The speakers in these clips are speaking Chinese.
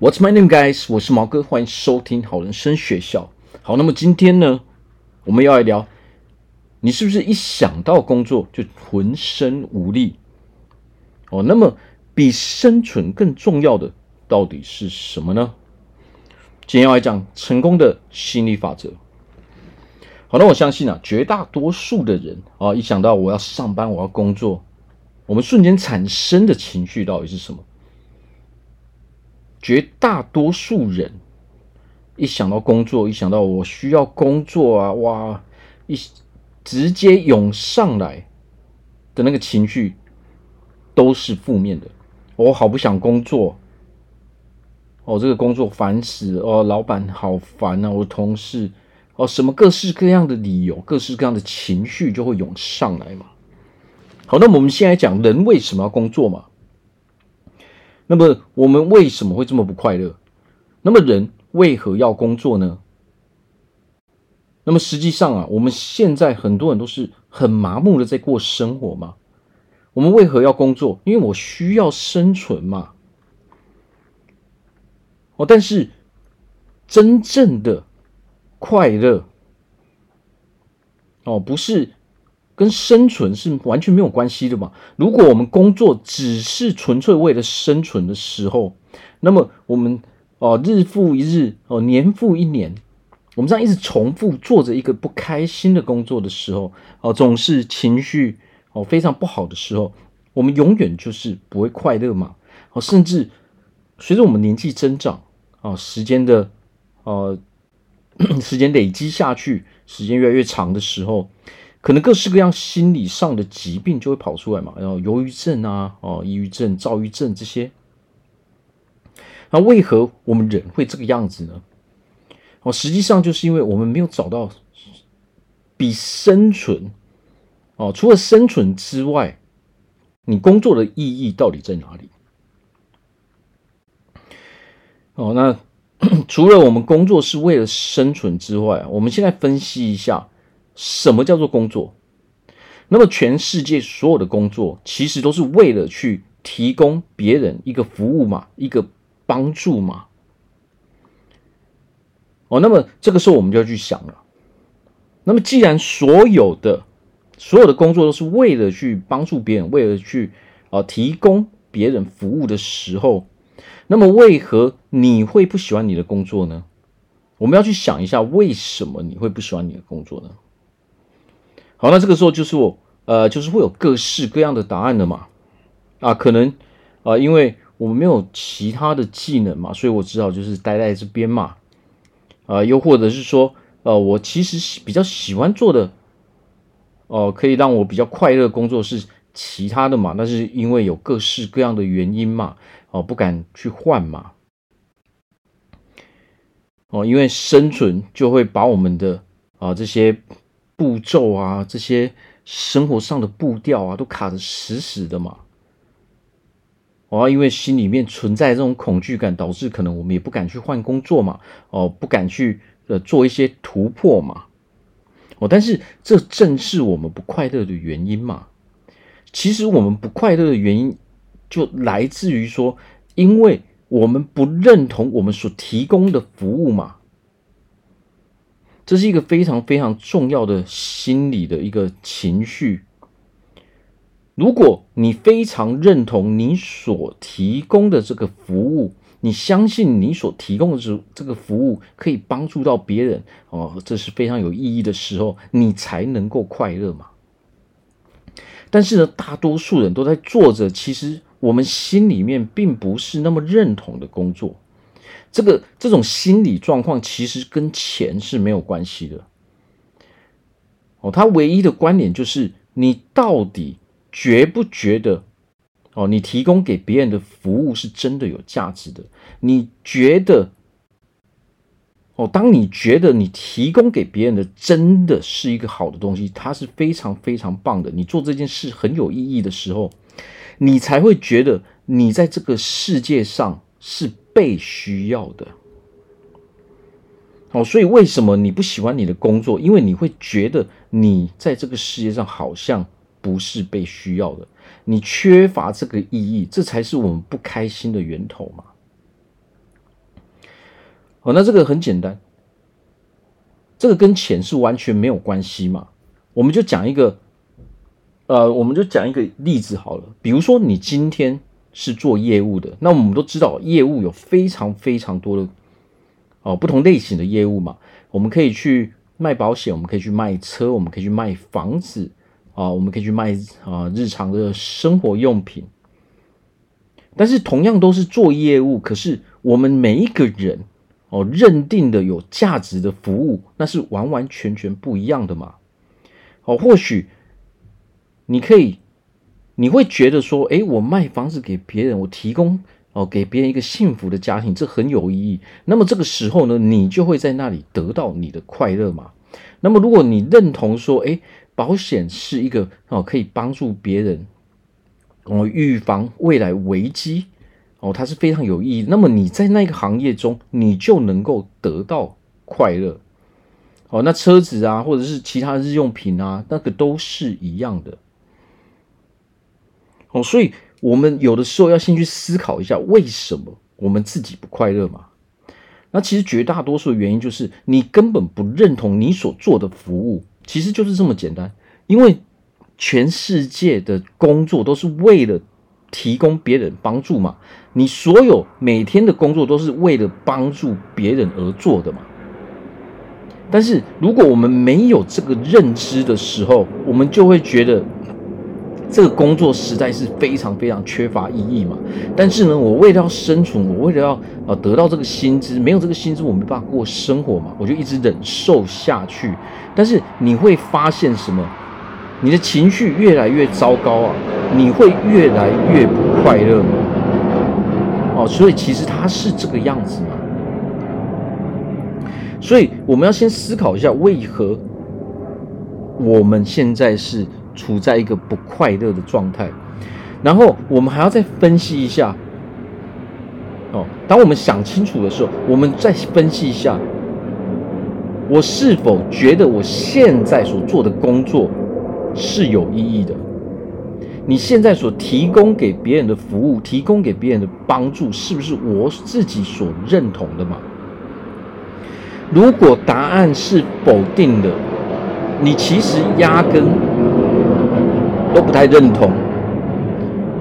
What's my name, guys？我是毛哥，欢迎收听好人生学校。好，那么今天呢，我们要来聊，你是不是一想到工作就浑身无力？哦，那么比生存更重要的到底是什么呢？今天要来讲成功的心理法则。好，那我相信啊，绝大多数的人啊，一想到我要上班，我要工作，我们瞬间产生的情绪到底是什么？绝大多数人一想到工作，一想到我需要工作啊，哇，一直接涌上来的那个情绪都是负面的。我好不想工作，哦，这个工作烦死了，哦，老板好烦啊，我的同事，哦，什么各式各样的理由，各式各样的情绪就会涌上来嘛。好，那我们先来讲人为什么要工作嘛。那么我们为什么会这么不快乐？那么人为何要工作呢？那么实际上啊，我们现在很多人都是很麻木的在过生活嘛。我们为何要工作？因为我需要生存嘛。哦，但是真正的快乐哦，不是。跟生存是完全没有关系的嘛。如果我们工作只是纯粹为了生存的时候，那么我们哦日复一日哦年复一年，我们这样一直重复做着一个不开心的工作的时候，哦总是情绪哦非常不好的时候，我们永远就是不会快乐嘛。哦，甚至随着我们年纪增长啊，时间的呃 时间累积下去，时间越来越长的时候。可能各式各样心理上的疾病就会跑出来嘛，然后忧郁症啊，哦，抑郁症、躁郁症这些。那为何我们人会这个样子呢？哦，实际上就是因为我们没有找到比生存哦，除了生存之外，你工作的意义到底在哪里？哦，那 除了我们工作是为了生存之外，我们现在分析一下。什么叫做工作？那么全世界所有的工作，其实都是为了去提供别人一个服务嘛，一个帮助嘛。哦，那么这个时候我们就要去想了。那么既然所有的所有的工作都是为了去帮助别人，为了去啊提供别人服务的时候，那么为何你会不喜欢你的工作呢？我们要去想一下，为什么你会不喜欢你的工作呢？好，那这个时候就是我，呃，就是会有各式各样的答案的嘛，啊，可能啊，因为我们没有其他的技能嘛，所以我只好就是待在这边嘛，啊，又或者是说，呃，我其实比较喜欢做的，哦、可以让我比较快乐工作是其他的嘛，但是因为有各式各样的原因嘛，哦、不敢去换嘛，哦、因为生存就会把我们的啊这些。步骤啊，这些生活上的步调啊，都卡得死死的嘛。哦，因为心里面存在这种恐惧感，导致可能我们也不敢去换工作嘛。哦，不敢去呃做一些突破嘛。哦，但是这正是我们不快乐的原因嘛。其实我们不快乐的原因，就来自于说，因为我们不认同我们所提供的服务嘛。这是一个非常非常重要的心理的一个情绪。如果你非常认同你所提供的这个服务，你相信你所提供的这这个服务可以帮助到别人哦，这是非常有意义的时候，你才能够快乐嘛。但是呢，大多数人都在做着其实我们心里面并不是那么认同的工作。这个这种心理状况其实跟钱是没有关系的，哦，它唯一的观点就是你到底觉不觉得，哦，你提供给别人的服务是真的有价值的？你觉得，哦，当你觉得你提供给别人的真的是一个好的东西，它是非常非常棒的，你做这件事很有意义的时候，你才会觉得你在这个世界上是。被需要的，哦，所以为什么你不喜欢你的工作？因为你会觉得你在这个世界上好像不是被需要的，你缺乏这个意义，这才是我们不开心的源头嘛。哦，那这个很简单，这个跟钱是完全没有关系嘛。我们就讲一个，呃，我们就讲一个例子好了。比如说，你今天是做业务的，那我们都知道业务有非常非常多的哦不同类型的业务嘛。我们可以去卖保险，我们可以去卖车，我们可以去卖房子啊，我们可以去卖啊日常的生活用品。但是同样都是做业务，可是我们每一个人哦认定的有价值的服务，那是完完全全不一样的嘛。哦，或许你可以，你会觉得说，诶，我卖房子给别人，我提供哦给别人一个幸福的家庭，这很有意义。那么这个时候呢，你就会在那里得到你的快乐嘛。那么如果你认同说，诶，保险是一个哦可以帮助别人。哦，预防未来危机，哦，它是非常有意义。那么你在那个行业中，你就能够得到快乐。哦，那车子啊，或者是其他日用品啊，那个都是一样的。哦，所以我们有的时候要先去思考一下，为什么我们自己不快乐嘛？那其实绝大多数的原因就是你根本不认同你所做的服务，其实就是这么简单，因为。全世界的工作都是为了提供别人帮助嘛？你所有每天的工作都是为了帮助别人而做的嘛？但是如果我们没有这个认知的时候，我们就会觉得这个工作实在是非常非常缺乏意义嘛。但是呢，我为了要生存，我为了要呃得到这个薪资，没有这个薪资，我没办法过生活嘛，我就一直忍受下去。但是你会发现什么？你的情绪越来越糟糕啊，你会越来越不快乐哦，所以其实它是这个样子嘛。所以我们要先思考一下，为何我们现在是处在一个不快乐的状态？然后我们还要再分析一下。哦，当我们想清楚的时候，我们再分析一下，我是否觉得我现在所做的工作，是有意义的。你现在所提供给别人的服务，提供给别人的帮助，是不是我自己所认同的嘛？如果答案是否定的，你其实压根都不太认同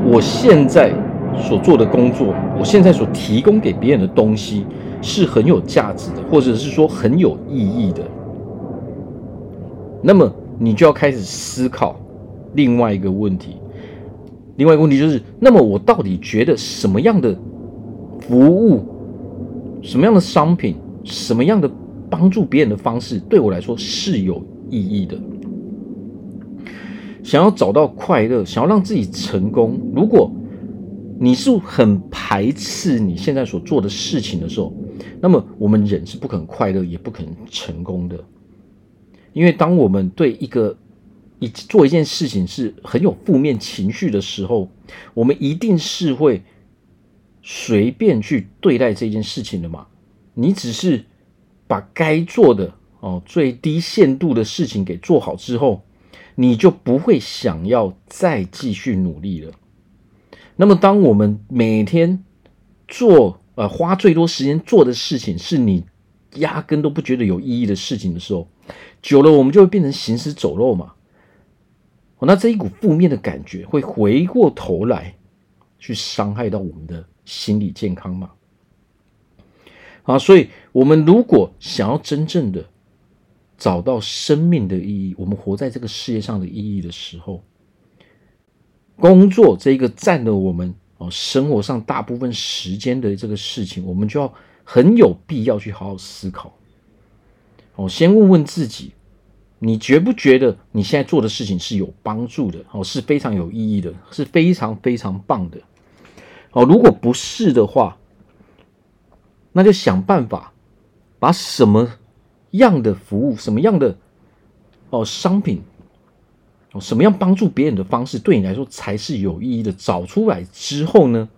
我现在所做的工作，我现在所提供给别人的东西是很有价值的，或者是说很有意义的。那么。你就要开始思考另外一个问题，另外一个问题就是：那么我到底觉得什么样的服务、什么样的商品、什么样的帮助别人的方式，对我来说是有意义的？想要找到快乐，想要让自己成功，如果你是很排斥你现在所做的事情的时候，那么我们人是不可能快乐，也不可能成功的。因为当我们对一个一做一件事情是很有负面情绪的时候，我们一定是会随便去对待这件事情的嘛。你只是把该做的哦最低限度的事情给做好之后，你就不会想要再继续努力了。那么，当我们每天做呃花最多时间做的事情是你压根都不觉得有意义的事情的时候，久了，我们就会变成行尸走肉嘛。哦，那这一股负面的感觉会回过头来去伤害到我们的心理健康嘛。啊，所以我们如果想要真正的找到生命的意义，我们活在这个世界上的意义的时候，工作这个占了我们哦生活上大部分时间的这个事情，我们就要很有必要去好好思考。哦，先问问自己，你觉不觉得你现在做的事情是有帮助的？哦，是非常有意义的，是非常非常棒的。哦，如果不是的话，那就想办法把什么样的服务、什么样的哦商品、哦什么样帮助别人的方式，对你来说才是有意义的，找出来之后呢，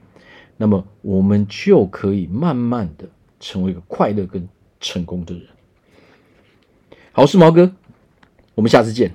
那么我们就可以慢慢的成为一个快乐跟成功的人。好，是毛哥，我们下次见。